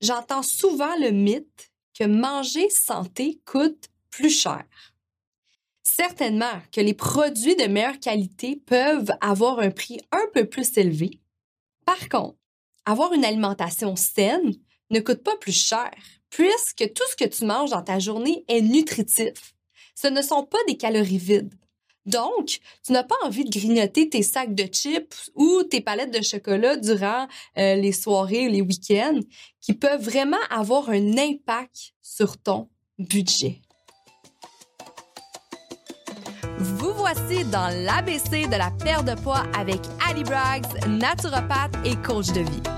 j'entends souvent le mythe que manger santé coûte plus cher. Certainement que les produits de meilleure qualité peuvent avoir un prix un peu plus élevé. Par contre, avoir une alimentation saine ne coûte pas plus cher, puisque tout ce que tu manges dans ta journée est nutritif. Ce ne sont pas des calories vides. Donc, tu n'as pas envie de grignoter tes sacs de chips ou tes palettes de chocolat durant euh, les soirées ou les week-ends qui peuvent vraiment avoir un impact sur ton budget. Vous voici dans l'ABC de la perte de poids avec Ali Braggs, naturopathe et coach de vie.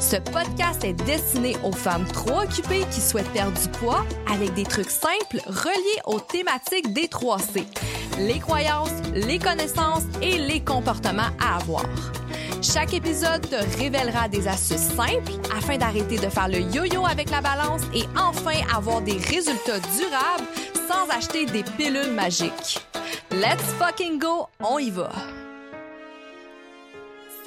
Ce podcast est destiné aux femmes trop occupées qui souhaitent perdre du poids avec des trucs simples reliés aux thématiques des 3C les croyances, les connaissances et les comportements à avoir. Chaque épisode te révélera des astuces simples afin d'arrêter de faire le yo-yo avec la balance et enfin avoir des résultats durables sans acheter des pilules magiques. Let's fucking go, on y va!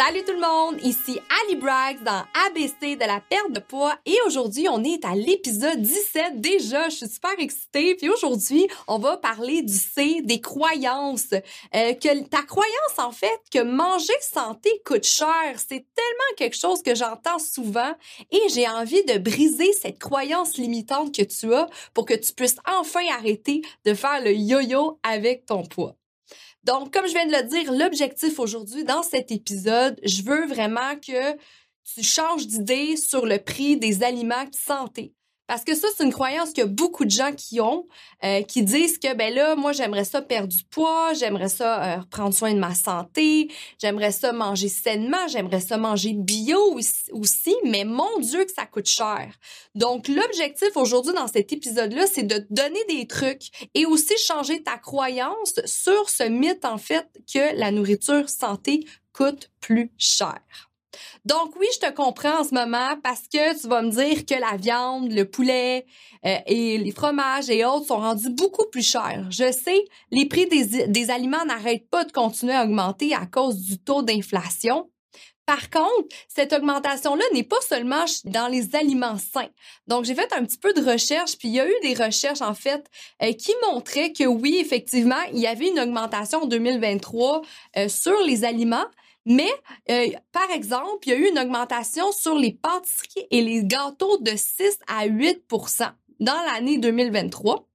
Salut tout le monde, ici Ali Braggs dans ABC de la perte de poids et aujourd'hui on est à l'épisode 17 déjà, je suis super excitée puis aujourd'hui on va parler du C, des croyances, euh, que ta croyance en fait que manger santé coûte cher, c'est tellement quelque chose que j'entends souvent et j'ai envie de briser cette croyance limitante que tu as pour que tu puisses enfin arrêter de faire le yo-yo avec ton poids. Donc, comme je viens de le dire, l'objectif aujourd'hui dans cet épisode, je veux vraiment que tu changes d'idée sur le prix des aliments santé. Parce que ça, c'est une croyance que beaucoup de gens qui ont, euh, qui disent que, ben là, moi, j'aimerais ça perdre du poids, j'aimerais ça euh, prendre soin de ma santé, j'aimerais ça manger sainement, j'aimerais ça manger bio aussi, mais mon Dieu que ça coûte cher. Donc, l'objectif aujourd'hui dans cet épisode-là, c'est de te donner des trucs et aussi changer ta croyance sur ce mythe, en fait, que la nourriture santé coûte plus cher. Donc oui, je te comprends en ce moment parce que tu vas me dire que la viande, le poulet euh, et les fromages et autres sont rendus beaucoup plus chers. Je sais, les prix des, des aliments n'arrêtent pas de continuer à augmenter à cause du taux d'inflation. Par contre, cette augmentation-là n'est pas seulement dans les aliments sains. Donc, j'ai fait un petit peu de recherche, puis il y a eu des recherches, en fait, euh, qui montraient que oui, effectivement, il y avait une augmentation en 2023 euh, sur les aliments, mais, euh, par exemple, il y a eu une augmentation sur les pâtisseries et les gâteaux de 6 à 8% dans l'année 2023,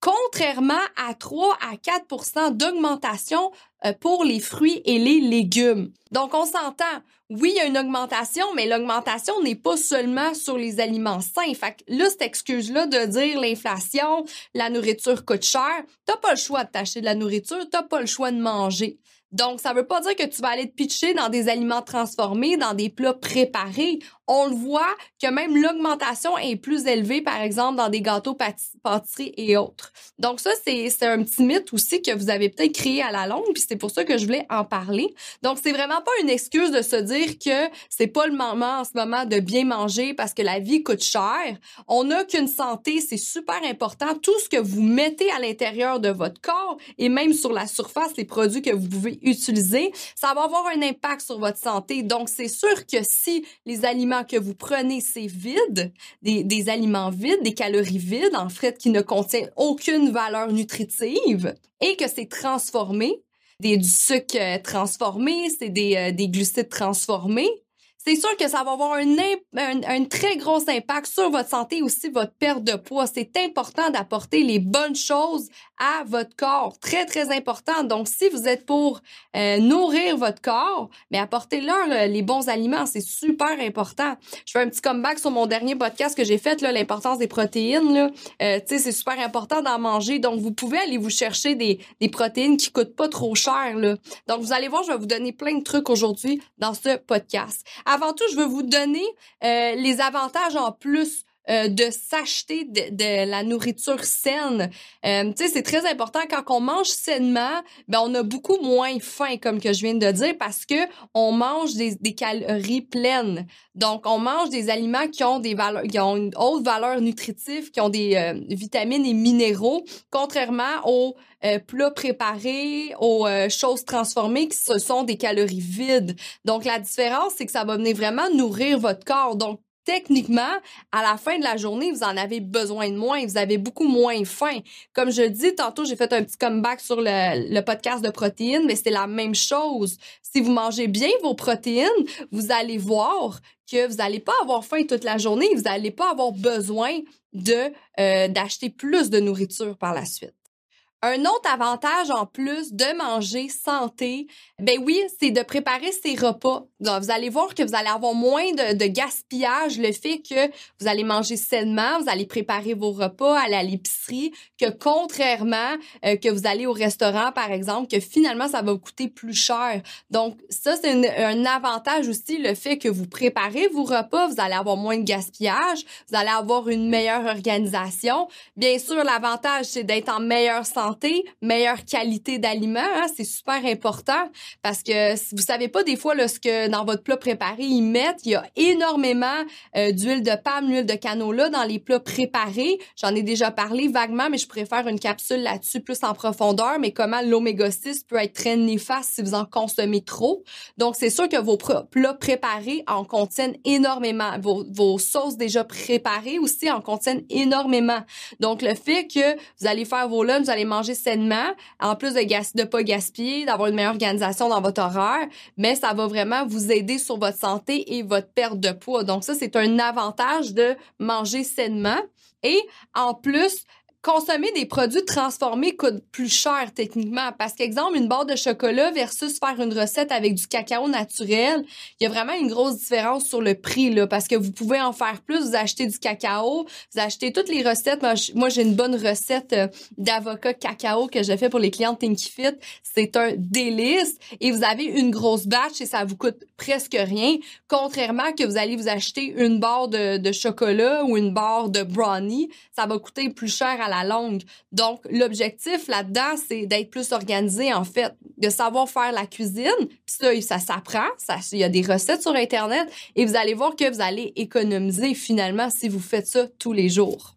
contrairement à 3 à 4% d'augmentation euh, pour les fruits et les légumes. Donc, on s'entend. Oui, il y a une augmentation, mais l'augmentation n'est pas seulement sur les aliments sains. Fait que là, cette excuse-là de dire l'inflation, la nourriture coûte cher, t'as pas le choix de t'acheter de la nourriture, t'as pas le choix de manger. Donc, ça veut pas dire que tu vas aller te pitcher dans des aliments transformés, dans des plats préparés. On le voit que même l'augmentation est plus élevée, par exemple, dans des gâteaux pâtisseries et autres. Donc, ça, c'est un petit mythe aussi que vous avez peut-être créé à la longue, puis c'est pour ça que je voulais en parler. Donc, c'est vraiment pas une excuse de se dire que c'est pas le moment en ce moment de bien manger parce que la vie coûte cher. On n'a qu'une santé, c'est super important. Tout ce que vous mettez à l'intérieur de votre corps et même sur la surface, les produits que vous pouvez utiliser, ça va avoir un impact sur votre santé. Donc, c'est sûr que si les aliments que vous prenez, c'est vide, des, des aliments vides, des calories vides, en fait, qui ne contiennent aucune valeur nutritive et que c'est transformé, des, du sucre transformé, c'est des, euh, des glucides transformés, c'est sûr que ça va avoir un, un, très gros impact sur votre santé aussi, votre perte de poids. C'est important d'apporter les bonnes choses à votre corps. Très, très important. Donc, si vous êtes pour euh, nourrir votre corps, mais apportez-leur les bons aliments. C'est super important. Je fais un petit comeback sur mon dernier podcast que j'ai fait, l'importance des protéines. Là. Euh, c'est super important d'en manger. Donc, vous pouvez aller vous chercher des, des protéines qui coûtent pas trop cher. Là. Donc, vous allez voir, je vais vous donner plein de trucs aujourd'hui dans ce podcast. Avant tout, je veux vous donner euh, les avantages en plus euh, de s'acheter de, la nourriture saine. Euh, tu sais, c'est très important quand on mange sainement, ben on a beaucoup moins faim, comme que je viens de dire, parce que on mange des, des calories pleines. Donc, on mange des aliments qui ont des valeurs, qui ont une haute valeur nutritive, qui ont des euh, vitamines et minéraux, contrairement aux plats préparés, aux choses transformées qui ce sont des calories vides. Donc, la différence, c'est que ça va venir vraiment nourrir votre corps. Donc, techniquement, à la fin de la journée, vous en avez besoin de moins, vous avez beaucoup moins faim. Comme je le dis tantôt, j'ai fait un petit comeback sur le, podcast de protéines, mais c'est la même chose. Si vous mangez bien vos protéines, vous allez voir que vous n'allez pas avoir faim toute la journée, vous n'allez pas avoir besoin de euh, d'acheter plus de nourriture par la suite. Un autre avantage en plus de manger santé, ben oui, c'est de préparer ses repas. Donc, vous allez voir que vous allez avoir moins de, gaspillage, le fait que vous allez manger sainement, vous allez préparer vos repas, aller à l'épicerie, que contrairement euh, que vous allez au restaurant, par exemple, que finalement, ça va vous coûter plus cher. Donc, ça, c'est un avantage aussi, le fait que vous préparez vos repas, vous allez avoir moins de gaspillage, vous allez avoir une meilleure organisation. Bien sûr, l'avantage, c'est d'être en meilleure santé meilleure qualité d'aliments. Hein, c'est super important parce que vous savez pas des fois là, ce que dans votre plat préparé ils mettent, il y a énormément euh, d'huile de palme, d'huile de canola dans les plats préparés. J'en ai déjà parlé vaguement, mais je préfère une capsule là-dessus plus en profondeur. Mais comment l'oméga 6 peut être très néfaste si vous en consommez trop. Donc c'est sûr que vos plats préparés en contiennent énormément. Vos, vos sauces déjà préparées aussi en contiennent énormément. Donc le fait que vous allez faire vos lunchs, vous allez manger sainement, en plus de ne pas gaspiller, d'avoir une meilleure organisation dans votre horaire, mais ça va vraiment vous aider sur votre santé et votre perte de poids. Donc ça, c'est un avantage de manger sainement. Et en plus, consommer des produits transformés coûte plus cher techniquement. Parce qu'exemple une barre de chocolat versus faire une recette avec du cacao naturel, il y a vraiment une grosse différence sur le prix là parce que vous pouvez en faire plus, vous achetez du cacao, vous achetez toutes les recettes. Moi, j'ai une bonne recette euh, d'avocat cacao que j'ai fait pour les clients de Fit, c'est un délice et vous avez une grosse batch et ça vous coûte presque rien contrairement que vous allez vous acheter une barre de, de chocolat ou une barre de brownie, ça va coûter plus cher à la longue. Donc, l'objectif là-dedans, c'est d'être plus organisé, en fait, de savoir faire la cuisine. Puis ça, ça s'apprend. Il y a des recettes sur Internet et vous allez voir que vous allez économiser finalement si vous faites ça tous les jours.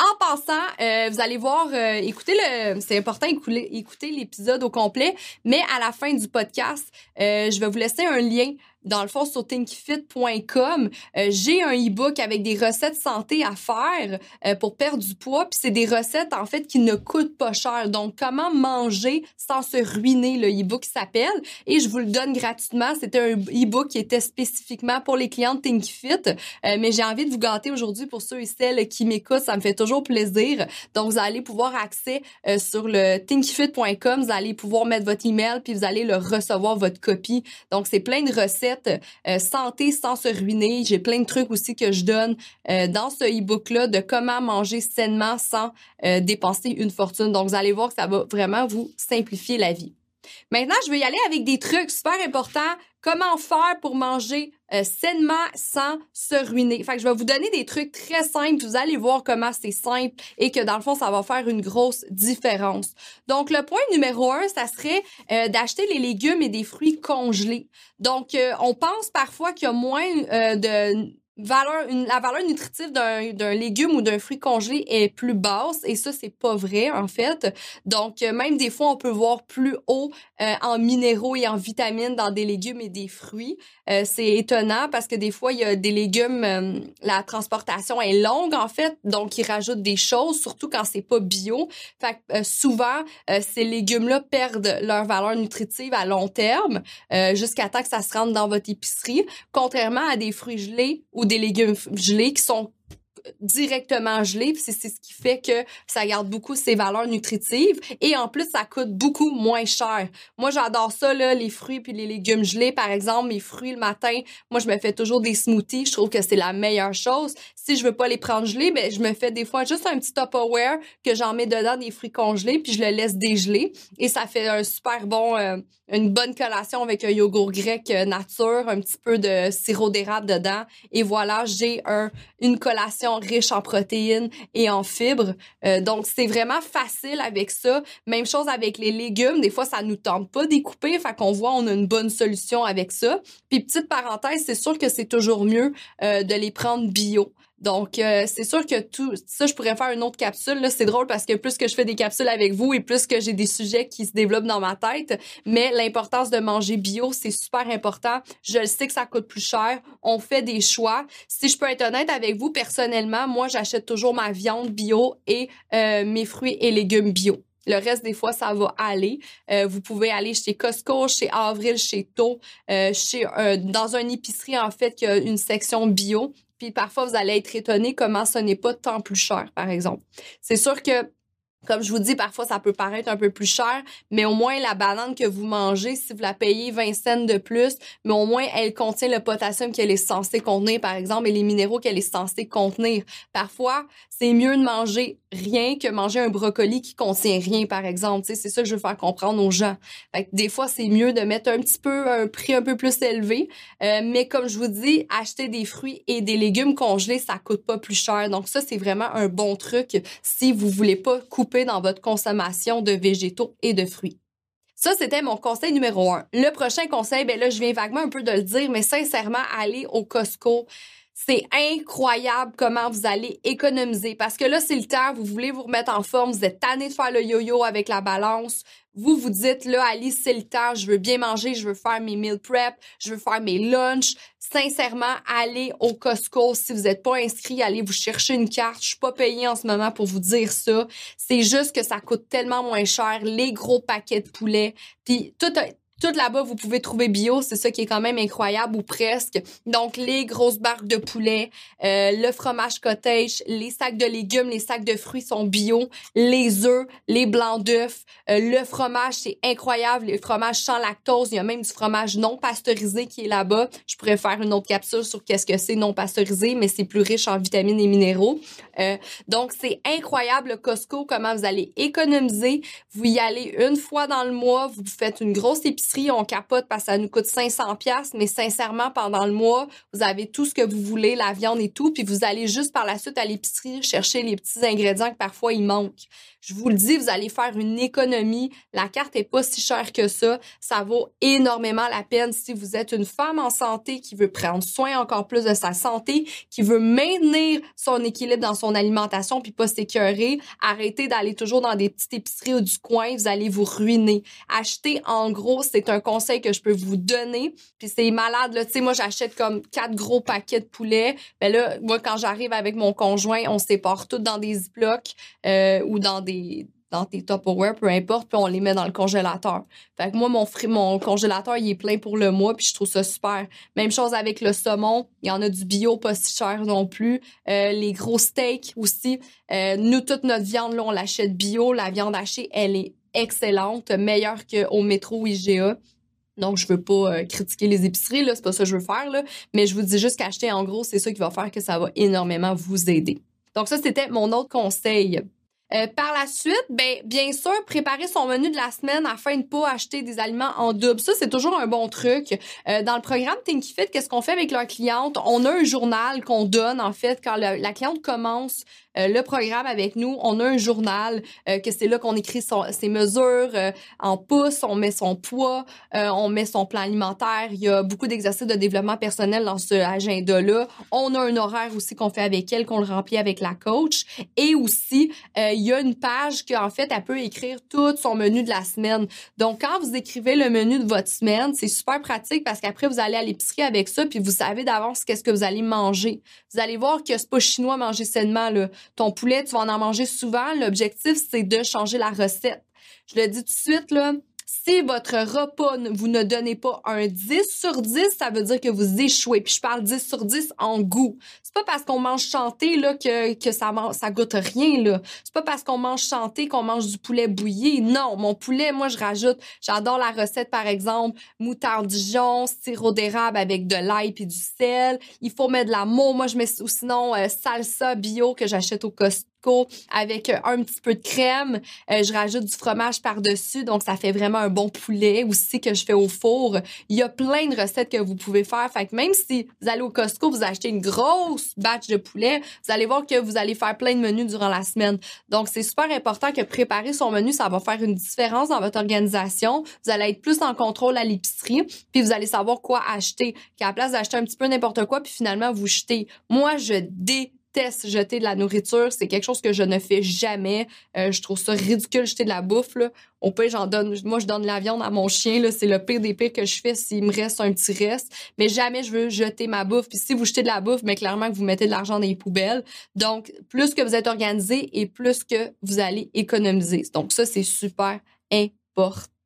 En passant, euh, vous allez voir, euh, écoutez le, c'est important écouter l'épisode au complet, mais à la fin du podcast, euh, je vais vous laisser un lien dans le fond, sur thinkfit.com, euh, j'ai un e-book avec des recettes santé à faire euh, pour perdre du poids. Puis c'est des recettes, en fait, qui ne coûtent pas cher. Donc, comment manger sans se ruiner, le e-book s'appelle. Et je vous le donne gratuitement. C'était un e-book qui était spécifiquement pour les clients de ThinkFit. Euh, mais j'ai envie de vous gâter aujourd'hui pour ceux et celles qui m'écoutent. Ça me fait toujours plaisir. Donc, vous allez pouvoir accès sur le thinkfit.com. Vous allez pouvoir mettre votre email puis vous allez le recevoir votre copie. Donc, c'est plein de recettes euh, santé sans se ruiner. J'ai plein de trucs aussi que je donne euh, dans ce e-book-là de comment manger sainement sans euh, dépenser une fortune. Donc, vous allez voir que ça va vraiment vous simplifier la vie. Maintenant, je vais y aller avec des trucs super importants. Comment faire pour manger sainement sans se ruiner. Fait que je vais vous donner des trucs très simples. Vous allez voir comment c'est simple et que dans le fond, ça va faire une grosse différence. Donc, le point numéro un, ça serait d'acheter les légumes et des fruits congelés. Donc, on pense parfois qu'il y a moins de valeur, la valeur nutritive d'un légume ou d'un fruit congelé est plus basse et ça c'est pas vrai en fait. Donc euh, même des fois on peut voir plus haut euh, en minéraux et en vitamines dans des légumes et des fruits. Euh, c'est étonnant parce que des fois il y a des légumes la transportation est longue en fait donc ils rajoutent des choses surtout quand c'est pas bio. Fait souvent ces légumes là perdent leur valeur nutritive à long terme jusqu'à temps que ça se rentre dans votre épicerie contrairement à des fruits gelés ou des légumes gelés qui sont directement gelé, c'est ce qui fait que ça garde beaucoup ses valeurs nutritives et en plus ça coûte beaucoup moins cher. Moi j'adore ça là, les fruits puis les légumes gelés par exemple, mes fruits le matin, moi je me fais toujours des smoothies, je trouve que c'est la meilleure chose. Si je veux pas les prendre gelés, ben je me fais des fois juste un petit Tupperware que j'en mets dedans des fruits congelés puis je le laisse dégeler et ça fait un super bon euh, une bonne collation avec un yogourt grec euh, nature, un petit peu de sirop d'érable dedans et voilà, j'ai un une collation riche en protéines et en fibres. Euh, donc, c'est vraiment facile avec ça. Même chose avec les légumes. Des fois, ça nous tente pas d'y couper. Fait qu'on voit, on a une bonne solution avec ça. Puis, petite parenthèse, c'est sûr que c'est toujours mieux euh, de les prendre bio. Donc, euh, c'est sûr que tout ça, je pourrais faire une autre capsule. Là, c'est drôle parce que plus que je fais des capsules avec vous et plus que j'ai des sujets qui se développent dans ma tête, mais l'importance de manger bio, c'est super important. Je le sais que ça coûte plus cher. On fait des choix. Si je peux être honnête avec vous, personnellement, moi, j'achète toujours ma viande bio et euh, mes fruits et légumes bio. Le reste des fois, ça va aller. Euh, vous pouvez aller chez Costco, chez Avril, chez To, euh, chez dans une épicerie en fait qui a une section bio. Puis parfois, vous allez être étonné comment ce n'est pas tant plus cher, par exemple. C'est sûr que comme je vous dis, parfois, ça peut paraître un peu plus cher, mais au moins, la banane que vous mangez, si vous la payez 20 cents de plus, mais au moins, elle contient le potassium qu'elle est censée contenir, par exemple, et les minéraux qu'elle est censée contenir. Parfois, c'est mieux de manger rien que manger un brocoli qui contient rien, par exemple. c'est ça que je veux faire comprendre aux gens. des fois, c'est mieux de mettre un petit peu un prix un peu plus élevé, euh, mais comme je vous dis, acheter des fruits et des légumes congelés, ça coûte pas plus cher. Donc ça, c'est vraiment un bon truc si vous voulez pas couper dans votre consommation de végétaux et de fruits. Ça, c'était mon conseil numéro un. Le prochain conseil, ben là, je viens vaguement un peu de le dire, mais sincèrement, aller au Costco. C'est incroyable comment vous allez économiser parce que là, c'est le temps, vous voulez vous remettre en forme, vous êtes tanné de faire le yo-yo avec la balance, vous vous dites, là, Alice, c'est le temps, je veux bien manger, je veux faire mes meal prep, je veux faire mes lunchs. Sincèrement, allez au Costco. Si vous n'êtes pas inscrit, allez vous chercher une carte. Je suis pas payée en ce moment pour vous dire ça. C'est juste que ça coûte tellement moins cher, les gros paquets de poulet. Puis tout, tout là-bas, vous pouvez trouver bio, c'est ça qui est quand même incroyable ou presque. Donc, les grosses barques de poulet, euh, le fromage cottage, les sacs de légumes, les sacs de fruits sont bio, les œufs, les blancs d'œufs, euh, le fromage, c'est incroyable, les fromages sans lactose, il y a même du fromage non pasteurisé qui est là-bas. Je pourrais faire une autre capsule sur qu'est-ce que c'est non pasteurisé, mais c'est plus riche en vitamines et minéraux. Euh, donc, c'est incroyable le Costco, comment vous allez économiser. Vous y allez une fois dans le mois, vous faites une grosse épicerie on capote parce que ça nous coûte 500 pièces, mais sincèrement, pendant le mois, vous avez tout ce que vous voulez, la viande et tout, puis vous allez juste par la suite à l'épicerie chercher les petits ingrédients que parfois il manque. Je vous le dis, vous allez faire une économie. La carte est pas si chère que ça. Ça vaut énormément la peine si vous êtes une femme en santé qui veut prendre soin encore plus de sa santé, qui veut maintenir son équilibre dans son alimentation puis pas s'écœurer. Arrêtez d'aller toujours dans des petites épiceries du coin, vous allez vous ruiner. Acheter en gros, c'est un conseil que je peux vous donner. Puis c'est malade là, tu sais moi j'achète comme quatre gros paquets de poulet. Mais ben là, moi quand j'arrive avec mon conjoint, on sépare tout dans des ziplocs euh, ou dans des dans tes Tupperware, peu importe, puis on les met dans le congélateur. Fait que moi, mon, mon congélateur, il est plein pour le mois, puis je trouve ça super. Même chose avec le saumon. Il y en a du bio, pas si cher non plus. Euh, les gros steaks aussi. Euh, nous, toute notre viande, là, on l'achète bio. La viande hachée, elle est excellente, meilleure qu'au métro IGA. Donc, je veux pas euh, critiquer les épiceries, c'est pas ça que je veux faire. Mais je vous dis juste qu'acheter en gros, c'est ça qui va faire que ça va énormément vous aider. Donc, ça, c'était mon autre conseil. Euh, par la suite, ben, bien sûr, préparer son menu de la semaine afin de pas acheter des aliments en double. Ça, c'est toujours un bon truc. Euh, dans le programme Thinky Fit, qu'est-ce qu'on fait avec leur cliente? On a un journal qu'on donne, en fait, quand la cliente commence le programme avec nous. On a un journal euh, que c'est là qu'on écrit ses mesures euh, en pouces, on met son poids, on met son plan alimentaire. Il y a beaucoup d'exercices de développement personnel dans ce agenda-là. On a un horaire aussi qu'on fait avec elle, qu'on le remplit avec la coach. Et aussi, il y a une page qu'en fait, elle peut écrire tout son menu de la semaine. Donc, quand vous écrivez le menu de votre semaine, c'est super pratique parce qu'après, vous allez à l'épicerie avec ça, puis vous savez d'avance qu'est-ce que vous allez manger. Vous allez voir que c'est pas chinois manger sainement, là. Ton poulet, tu vas en manger souvent. L'objectif, c'est de changer la recette. Je le dis tout de suite, là, si votre repas, vous ne donnez pas un 10 sur 10, ça veut dire que vous échouez. Puis je parle 10 sur 10 en goût. C'est pas parce qu'on mange chanté là, que, que ça, ça goûte rien. là. C'est pas parce qu'on mange chanté qu'on mange du poulet bouilli. Non, mon poulet, moi, je rajoute, j'adore la recette, par exemple, moutarde Dijon, sirop d'érable avec de l'ail et du sel. Il faut mettre de la Moi, je mets ou sinon euh, salsa bio que j'achète au costume avec euh, un petit peu de crème. Euh, je rajoute du fromage par-dessus, donc ça fait vraiment un bon poulet aussi que je fais au four. Il y a plein de recettes que vous pouvez faire. Fait que même si vous allez au Costco, vous achetez une grosse batch de poulet, vous allez voir que vous allez faire plein de menus durant la semaine. Donc, c'est super important que préparer son menu, ça va faire une différence dans votre organisation. Vous allez être plus en contrôle à l'épicerie, puis vous allez savoir quoi acheter. Qu'à la place d'acheter un petit peu n'importe quoi, puis finalement vous jetez. Moi, je dé déteste jeter de la nourriture. C'est quelque chose que je ne fais jamais. Euh, je trouve ça ridicule jeter de la bouffe. Là. Au pire, j'en donne. Moi, je donne la viande à mon chien. C'est le pire des pires que je fais s'il me reste un petit reste. Mais jamais je veux jeter ma bouffe. Puis si vous jetez de la bouffe, mais clairement que vous mettez de l'argent dans les poubelles. Donc, plus que vous êtes organisé et plus que vous allez économiser. Donc, ça, c'est super important.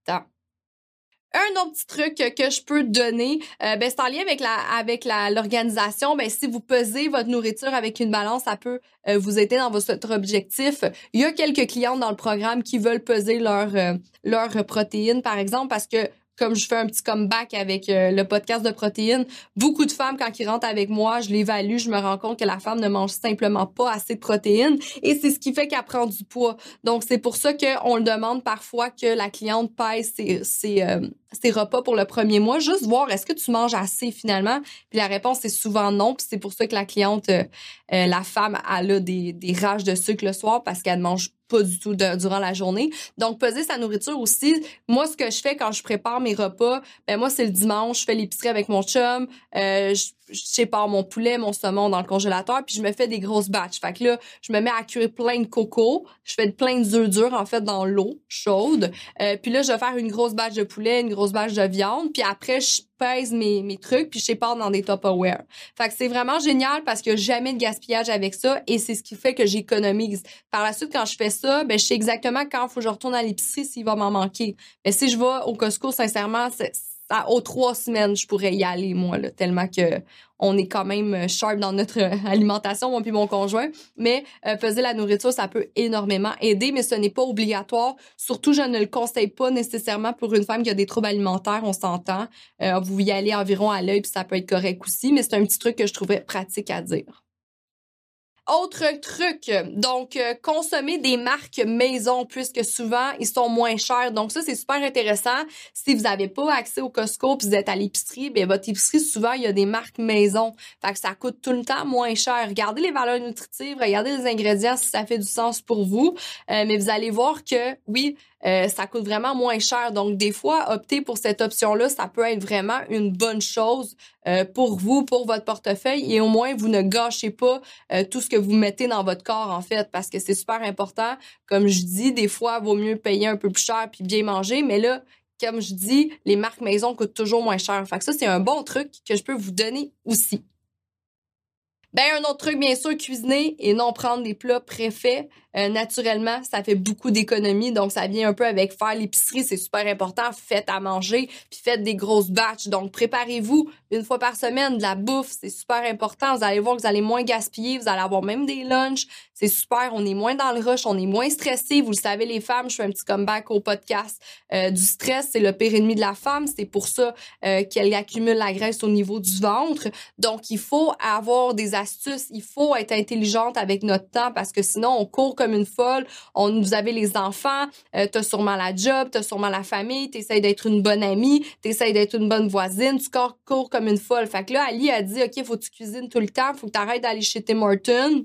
Un autre petit truc que je peux donner, euh, ben, c'est en lien avec la avec l'organisation. Ben si vous pesez votre nourriture avec une balance, ça peut euh, vous aider dans votre objectif. Il y a quelques clients dans le programme qui veulent peser leur euh, leur protéines, par exemple, parce que comme je fais un petit comeback avec euh, le podcast de protéines, beaucoup de femmes, quand ils rentrent avec moi, je l'évalue, je me rends compte que la femme ne mange simplement pas assez de protéines et c'est ce qui fait qu'elle prend du poids. Donc, c'est pour ça qu'on le demande parfois que la cliente pèse ses, ses, euh, ses repas pour le premier mois, juste voir est-ce que tu manges assez finalement? Puis la réponse est souvent non. Puis c'est pour ça que la cliente, euh, la femme, elle a des, des rages de sucre le soir parce qu'elle ne mange pas du tout durant la journée. Donc, peser sa nourriture aussi. Moi, ce que je fais quand je prépare mes repas, ben moi, c'est le dimanche, je fais l'épicerie avec mon chum, euh, je, je sépare mon poulet, mon saumon dans le congélateur, puis je me fais des grosses batches. Fait que là, je me mets à cuire plein de coco, je fais plein de œufs durs, en fait, dans l'eau chaude. Euh, puis là, je vais faire une grosse batch de poulet, une grosse batch de viande, puis après, je pèse mes, mes trucs, puis je sépare dans des Tupperware. Fait que c'est vraiment génial parce a jamais de gaspillage avec ça, et c'est ce qui fait que j'économise. Par la suite, quand je fais ça, ben, je sais exactement quand faut que je retourne à l'épicerie s'il va m'en manquer. Mais si je vais au Costco, sincèrement, aux trois semaines, je pourrais y aller, moi, là, tellement que on est quand même euh, sharp dans notre euh, alimentation, moi puis mon conjoint. Mais euh, la nourriture, ça peut énormément aider, mais ce n'est pas obligatoire. Surtout, je ne le conseille pas nécessairement pour une femme qui a des troubles alimentaires, on s'entend. vous y allez environ à l'œil, puis ça peut être correct aussi, mais c'est un petit truc que je trouvais pratique à dire. Autre truc, donc euh, consommer des marques maison puisque souvent ils sont moins chers. Donc ça c'est super intéressant. Si vous n'avez pas accès au Costco puis vous êtes à l'épicerie, bien votre épicerie souvent il y a des marques maison. Fait que ça coûte tout le temps moins cher. Regardez les valeurs nutritives, regardez les ingrédients si ça fait du sens pour vous. Euh, mais vous allez voir que oui, euh, ça coûte vraiment moins cher. Donc, des fois, opter pour cette option-là, ça peut être vraiment une bonne chose euh, pour vous, pour votre portefeuille, et au moins, vous ne gâchez pas euh, tout ce que vous mettez dans votre corps, en fait, parce que c'est super important. Comme je dis, des fois, il vaut mieux payer un peu plus cher puis bien manger, mais là, comme je dis, les marques maison coûtent toujours moins cher. Fait que ça, c'est un bon truc que je peux vous donner aussi. Ben, un autre truc, bien sûr, cuisiner et non prendre des plats préfaits. Euh, naturellement, ça fait beaucoup d'économies. Donc, ça vient un peu avec faire l'épicerie. C'est super important. Faites à manger, puis faites des grosses batches. Donc, préparez-vous une fois par semaine de la bouffe. C'est super important. Vous allez voir que vous allez moins gaspiller. Vous allez avoir même des lunchs. C'est super. On est moins dans le rush. On est moins stressé. Vous le savez, les femmes, je fais un petit comeback au podcast. Euh, du stress, c'est le pire ennemi de la femme. C'est pour ça euh, qu'elle accumule la graisse au niveau du ventre. Donc, il faut avoir des astuces. Il faut être intelligente avec notre temps parce que sinon, on court comme une folle. On, vous avez les enfants, euh, t'as sûrement la job, t'as sûrement la famille, t'essayes d'être une bonne amie, t'essayes d'être une bonne voisine, tu cours, comme une folle. Fait que là, Ali a dit, OK, faut que tu cuisines tout le temps, faut que tu arrêtes d'aller chez Tim Hortons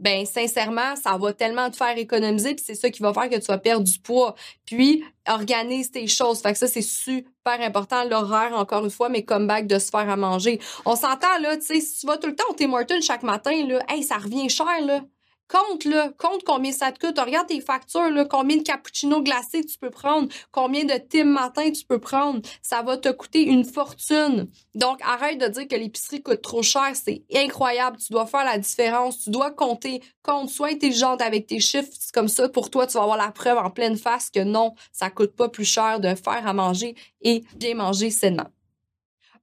ben sincèrement, ça va tellement te faire économiser, puis c'est ça qui va faire que tu vas perdre du poids. Puis organise tes choses. Fait que ça c'est super important l'horaire encore une fois, mais comeback de se faire à manger. On s'entend là, tu sais, si tu vas tout le temps au Tim Hortons chaque matin là, hey, ça revient cher là. Compte, là, compte combien ça te coûte. Regarde tes factures, là, combien de cappuccino glacés tu peux prendre, combien de Tim matin tu peux prendre. Ça va te coûter une fortune. Donc, arrête de dire que l'épicerie coûte trop cher. C'est incroyable. Tu dois faire la différence. Tu dois compter. Compte, sois intelligente avec tes chiffres. Comme ça, pour toi, tu vas avoir la preuve en pleine face que non, ça coûte pas plus cher de faire à manger et bien manger sainement.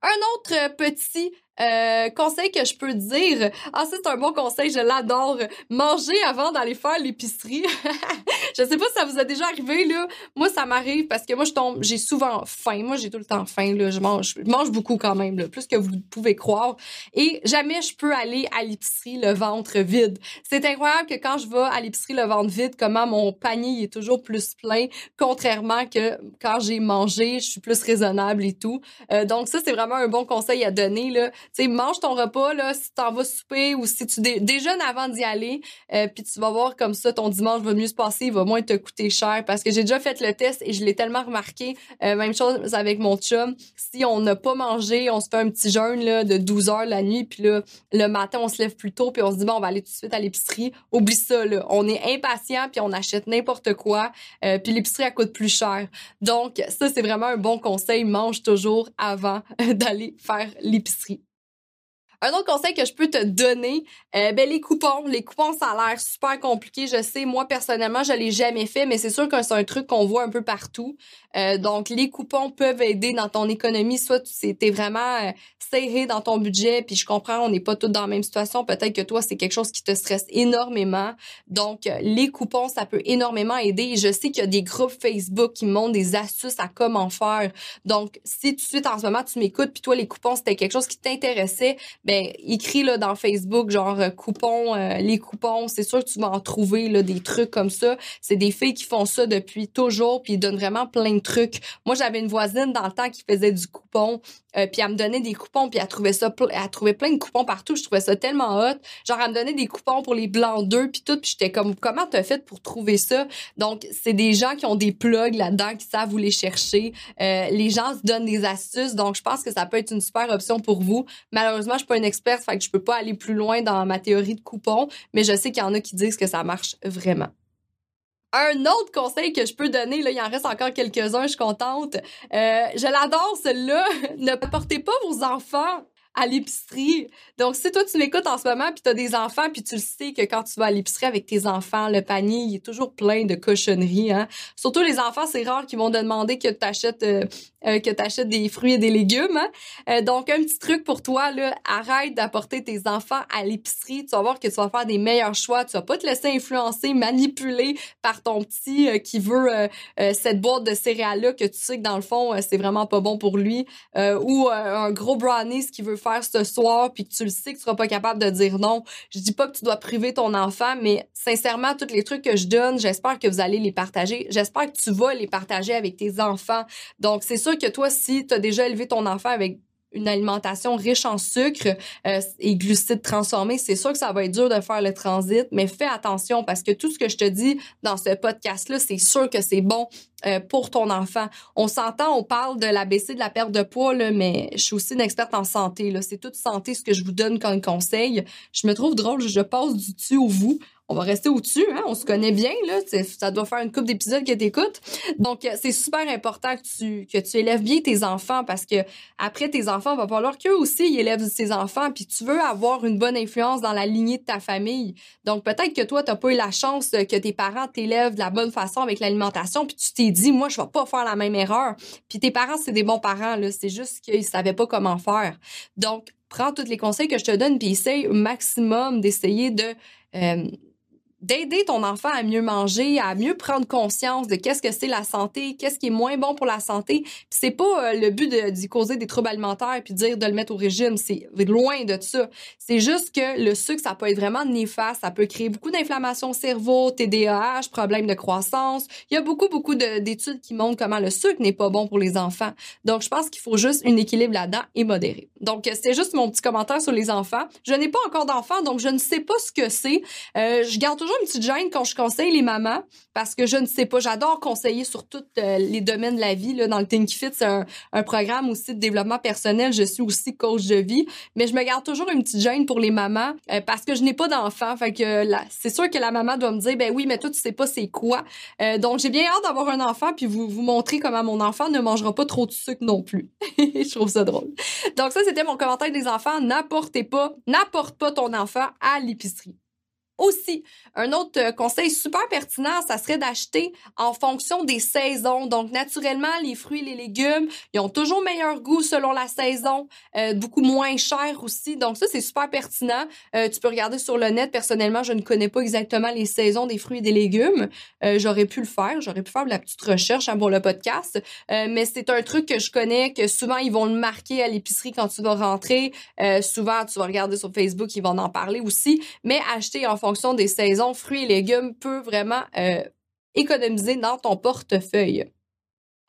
Un autre petit euh, conseil que je peux dire, ah c'est un bon conseil, je l'adore. Manger avant d'aller faire l'épicerie. je sais pas si ça vous a déjà arrivé là. Moi ça m'arrive parce que moi je tombe, j'ai souvent faim. Moi j'ai tout le temps faim là. Je mange, je mange beaucoup quand même là, plus que vous pouvez croire. Et jamais je peux aller à l'épicerie le ventre vide. C'est incroyable que quand je vais à l'épicerie le ventre vide, comment mon panier est toujours plus plein, contrairement que quand j'ai mangé, je suis plus raisonnable et tout. Euh, donc ça c'est vraiment un bon conseil à donner là sais, mange ton repas, là, si t'en vas souper ou si tu déjeunes avant d'y aller, euh, puis tu vas voir comme ça, ton dimanche va mieux se passer, il va moins te coûter cher. Parce que j'ai déjà fait le test et je l'ai tellement remarqué. Euh, même chose avec mon chum. Si on n'a pas mangé, on se fait un petit jeûne là, de 12 heures la nuit, puis là, le matin, on se lève plus tôt, puis on se dit, bon, on va aller tout de suite à l'épicerie. Oublie ça, là. On est impatient, puis on achète n'importe quoi, euh, puis l'épicerie, elle coûte plus cher. Donc, ça, c'est vraiment un bon conseil. Mange toujours avant d'aller faire l'épicerie. Un autre conseil que je peux te donner, euh, ben les coupons. Les coupons, ça a l'air super compliqué. Je sais, moi personnellement, je l'ai jamais fait, mais c'est sûr que c'est un truc qu'on voit un peu partout. Euh, donc, les coupons peuvent aider dans ton économie. Soit tu es vraiment euh, serré dans ton budget, puis je comprends, on n'est pas tous dans la même situation. Peut-être que toi, c'est quelque chose qui te stresse énormément. Donc, les coupons, ça peut énormément aider. je sais qu'il y a des groupes Facebook qui montrent des astuces à comment faire. Donc, si tout de suite en ce moment tu m'écoutes, puis toi, les coupons, c'était quelque chose qui t'intéressait, ben écris là dans Facebook genre euh, coupons euh, les coupons. C'est sûr que tu vas en trouver là des trucs comme ça. C'est des filles qui font ça depuis toujours puis ils donnent vraiment plein de trucs. Moi j'avais une voisine dans le temps qui faisait du coupon euh, puis elle me donnait des coupons puis elle trouvait ça elle trouvait plein de coupons partout. Je trouvais ça tellement hot. Genre elle me donnait des coupons pour les blancs d'œufs puis tout puis j'étais comme comment t'as fait pour trouver ça? Donc c'est des gens qui ont des plugs là-dedans qui savent où les chercher. Les gens se donnent des astuces donc je pense que ça peut être une super option pour vous. Malheureusement je suis pas experte, fait que je peux pas aller plus loin dans ma théorie de coupon, mais je sais qu'il y en a qui disent que ça marche vraiment. Un autre conseil que je peux donner, là, il en reste encore quelques-uns, je suis contente. Euh, je l'adore, celui-là. ne portez pas vos enfants à l'épicerie. Donc, si toi, tu m'écoutes en ce moment, puis tu as des enfants, puis tu le sais que quand tu vas à l'épicerie avec tes enfants, le panier, il est toujours plein de cochonneries. Hein? Surtout les enfants, c'est rare qu'ils vont te demander que tu achètes, euh, euh, que achètes des fruits et des légumes. Hein? Euh, donc, un petit truc pour toi, là, arrête d'apporter tes enfants à l'épicerie. Tu vas voir que tu vas faire des meilleurs choix. Tu vas pas te laisser influencer, manipuler par ton petit qui veut cette boîte de céréales-là que tu sais que dans le fond, c'est vraiment pas bon pour lui. ou un gros brownies qui veut faire ce soir puis que tu le sais que tu seras pas capable de dire non. Je dis pas que tu dois priver ton enfant, mais sincèrement, tous les trucs que je donne, j'espère que vous allez les partager. J'espère que tu vas les partager avec tes enfants. Donc, c'est que toi, si tu as déjà élevé ton enfant avec une alimentation riche en sucre euh, et glucides transformés, c'est sûr que ça va être dur de faire le transit, mais fais attention parce que tout ce que je te dis dans ce podcast-là, c'est sûr que c'est bon euh, pour ton enfant. On s'entend, on parle de l'ABC, de la perte de poids, là, mais je suis aussi une experte en santé. C'est toute santé ce que je vous donne comme conseil. Je me trouve drôle, je passe du tu au vous on va rester au-dessus, hein? on se connaît bien, là. ça doit faire une couple d'épisodes que t'écoutes. Donc, euh, c'est super important que tu, que tu élèves bien tes enfants parce que après tes enfants, il va falloir qu'eux aussi élèvent ses enfants. Puis tu veux avoir une bonne influence dans la lignée de ta famille. Donc, peut-être que toi, t'as pas eu la chance que tes parents t'élèvent de la bonne façon avec l'alimentation. Puis tu t'es dit, moi, je vais pas faire la même erreur. Puis tes parents, c'est des bons parents, là. C'est juste qu'ils savaient pas comment faire. Donc, prends tous les conseils que je te donne puis essaye au maximum d'essayer de euh, d'aider ton enfant à mieux manger, à mieux prendre conscience de qu'est-ce que c'est la santé, qu'est-ce qui est moins bon pour la santé. c'est pas euh, le but d'y causer des troubles alimentaires puis dire de le mettre au régime, c'est loin de ça. C'est juste que le sucre ça peut être vraiment néfaste, ça peut créer beaucoup d'inflammation au cerveau, TDAH, problèmes de croissance. Il y a beaucoup beaucoup d'études qui montrent comment le sucre n'est pas bon pour les enfants. Donc je pense qu'il faut juste un équilibre là-dedans et modéré. Donc c'est juste mon petit commentaire sur les enfants. Je n'ai pas encore d'enfants donc je ne sais pas ce que c'est. Euh, je garde une petite gêne quand je conseille les mamans parce que je ne sais pas. J'adore conseiller sur tous euh, les domaines de la vie. Là, dans le Think Fit, c'est un, programme aussi de développement personnel. Je suis aussi coach de vie, mais je me garde toujours une petite gêne pour les mamans euh, parce que je n'ai pas d'enfant. C'est sûr que la maman doit me dire, ben oui, mais toi tu sais pas c'est quoi. Euh, donc j'ai bien hâte d'avoir un enfant puis vous vous montrer comment mon enfant ne mangera pas trop de sucre non plus. je trouve ça drôle. Donc ça c'était mon commentaire des enfants. N'apportez pas, n'apporte pas ton enfant à l'épicerie. Aussi, un autre euh, conseil super pertinent, ça serait d'acheter en fonction des saisons. Donc, naturellement, les fruits et les légumes, ils ont toujours meilleur goût selon la saison, euh, beaucoup moins cher aussi. Donc, ça, c'est super pertinent. Euh, tu peux regarder sur le net. Personnellement, je ne connais pas exactement les saisons des fruits et des légumes. j'aurais pu le faire. J'aurais pu faire de la petite recherche hein, pour le podcast. mais c'est un truc que je connais, que souvent, ils vont le marquer à l'épicerie quand tu vas rentrer. souvent, tu vas regarder sur Facebook, ils vont en parler aussi. Mais acheter en fonction fonction des saisons, fruits et légumes peut vraiment euh, économiser dans ton portefeuille.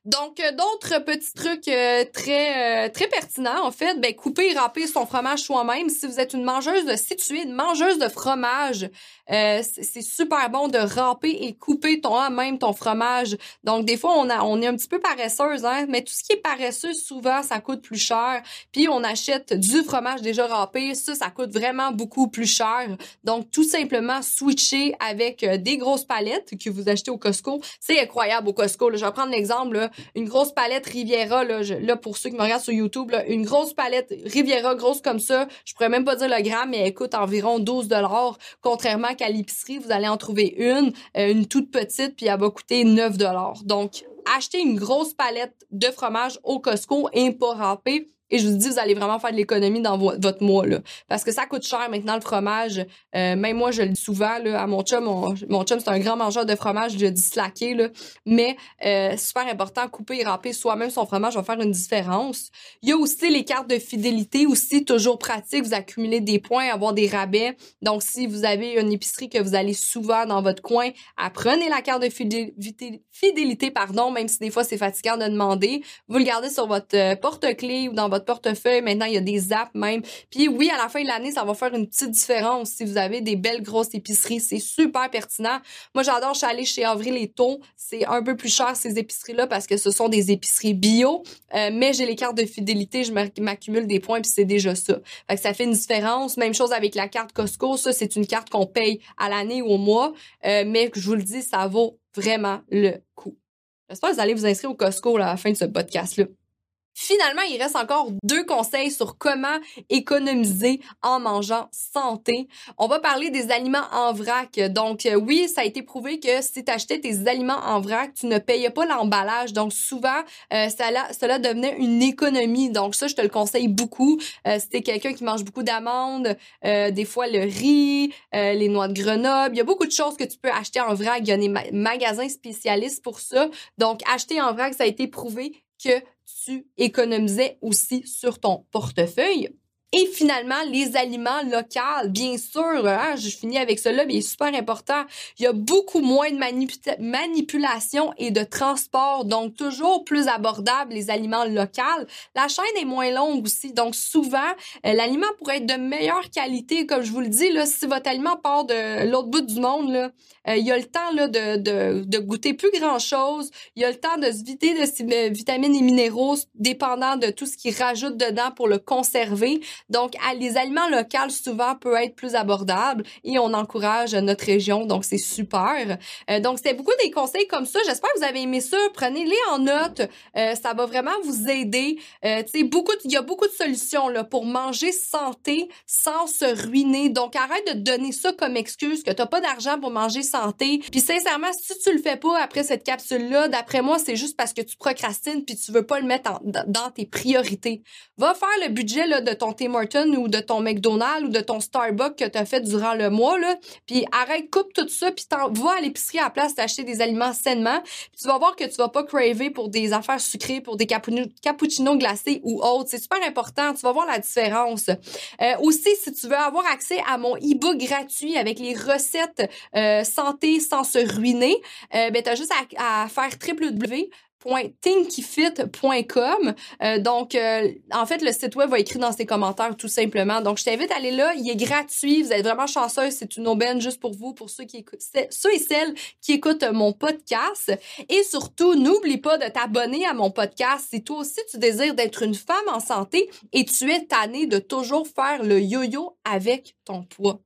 Donc, euh, d'autres petits trucs euh, très euh, très pertinents, en fait, ben, couper et râper son fromage soi-même. Si vous êtes une mangeuse de une mangeuse de fromage, c'est super bon de râper et couper ton même ton fromage. Donc, des fois, on, a, on est un petit peu paresseuse, hein, mais tout ce qui est paresseux, souvent, ça coûte plus cher. Puis, on achète du fromage déjà râpé. Ça, ça coûte vraiment beaucoup plus cher. Donc, tout simplement, switcher avec des grosses palettes que vous achetez au Costco. C'est incroyable au Costco. Je vais prendre l'exemple une grosse palette Riviera, là, là, pour ceux qui me regardent sur YouTube, là, une grosse palette Riviera grosse comme ça, je pourrais même pas dire le gramme, mais elle coûte environ 12 dollars. Contrairement qu'à l'épicerie, vous allez en trouver une, euh, une toute petite, puis elle va coûter 9 dollars. Donc, acheter une grosse palette de fromage au Costco et pas râpé, et je vous dis, vous allez vraiment faire de l'économie dans votre mois, là. Parce que ça coûte cher maintenant, le fromage. Euh, même moi, je le dis souvent, là, à mon chum. Mon, chum, c'est un grand mangeur de fromage. Je le dis slacké, là. Mais, euh, super important, couper et râper soi-même son fromage va faire une différence. Il y a aussi les cartes de fidélité, aussi toujours pratique. Vous accumulez des points, avoir des rabais. Donc, si vous avez une épicerie que vous allez souvent dans votre coin, apprenez la carte de fidélité, fidélité pardon, même si des fois c'est fatigant de demander. Vous le gardez sur votre euh, porte-clés ou dans votre portefeuille. Maintenant, il y a des apps même. Puis oui, à la fin de l'année, ça va faire une petite différence si vous avez des belles grosses épiceries. C'est super pertinent. Moi, j'adore, je suis allée chez Avril et Ton. C'est un peu plus cher ces épiceries-là parce que ce sont des épiceries bio. Euh, mais j'ai les cartes de fidélité, je m'accumule des points puis c'est déjà ça. Fait que ça fait une différence. Même chose avec la carte Costco. Ça, c'est une carte qu'on paye à l'année ou au mois. Euh, mais je vous le dis, ça vaut vraiment le coup. J'espère que vous allez vous inscrire au Costco à la fin de ce podcast-là. Finalement, il reste encore deux conseils sur comment économiser en mangeant santé. On va parler des aliments en vrac. Donc euh, oui, ça a été prouvé que si tu achetais tes aliments en vrac, tu ne payais pas l'emballage. Donc souvent, euh, cela, cela devenait une économie. Donc ça, je te le conseille beaucoup. Euh, si quelqu'un qui mange beaucoup d'amandes, euh, des fois le riz, les noix de Grenoble, il y a beaucoup de choses que tu peux acheter en vrac. Il y a des magasins spécialistes pour ça. Donc acheter en vrac, ça a été prouvé que tu économisais aussi sur ton portefeuille. Et finalement, les aliments locaux, bien sûr, hein, je finis avec cela, mais c'est super important. Il y a beaucoup moins de manipulation et de transport, donc toujours plus abordable les aliments locaux. La chaîne est moins longue aussi, donc souvent, euh, l'aliment pourrait être de meilleure qualité, comme je vous le dis, là, si votre aliment part de l'autre bout du monde, là, euh, il y a le temps là, de, de, goûter plus grand-chose. Il y a le temps de se vider de ces euh, vitamines et minéraux, dépendant de tout ce qu'ils rajoutent dedans pour le conserver. Donc, les aliments locaux, souvent, peuvent être plus abordables et on encourage notre région. Donc, c'est super. Euh, donc, c'était beaucoup des conseils comme ça. J'espère que vous avez aimé ça. Prenez-les en note. Euh, ça va vraiment vous aider. Euh, tu beaucoup, il y a beaucoup de solutions là pour manger santé sans se ruiner. Donc, arrête de donner ça comme excuse que t'as pas d'argent pour manger santé. Puis, sincèrement, si tu le fais pas après cette capsule-là, d'après moi, c'est juste parce que tu procrastines puis tu veux pas le mettre dans tes priorités. Va faire le budget là, de ton Tim ou de ton McDonald's ou de ton Starbucks que tu as fait durant le mois, là, puis arrête, coupe tout ça, puis va à l'épicerie à la place d'acheter des aliments sainement, puis tu vas voir que tu vas pas craver pour des affaires sucrées, pour des cappuccinos glacés ou autres. C'est super important, tu vas voir la différence. Euh, aussi, si tu veux avoir accès à mon e-book gratuit avec les recettes euh, santé sans se ruiner, euh, ben, tu as juste à, à faire www .thinkifit.com. Euh, donc, euh, en fait, le site web va écrire dans ses commentaires tout simplement. Donc, je t'invite à aller là. Il est gratuit. Vous êtes vraiment chanceux. C'est une aubaine juste pour vous, pour ceux qui ceux et celles qui écoutent mon podcast. Et surtout, n'oublie pas de t'abonner à mon podcast si toi aussi tu désires d'être une femme en santé et tu es tannée de toujours faire le yo-yo avec ton poids.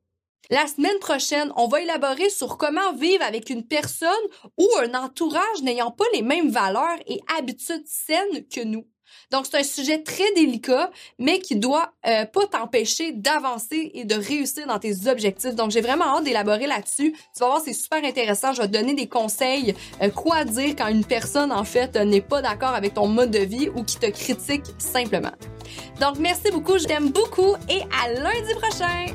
La semaine prochaine, on va élaborer sur comment vivre avec une personne ou un entourage n'ayant pas les mêmes valeurs et habitudes saines que nous. Donc, c'est un sujet très délicat, mais qui doit euh, pas t'empêcher d'avancer et de réussir dans tes objectifs. Donc, j'ai vraiment hâte d'élaborer là-dessus. Tu vas voir, c'est super intéressant. Je vais te donner des conseils, euh, quoi dire quand une personne, en fait, n'est pas d'accord avec ton mode de vie ou qui te critique simplement. Donc, merci beaucoup, je t'aime beaucoup et à lundi prochain!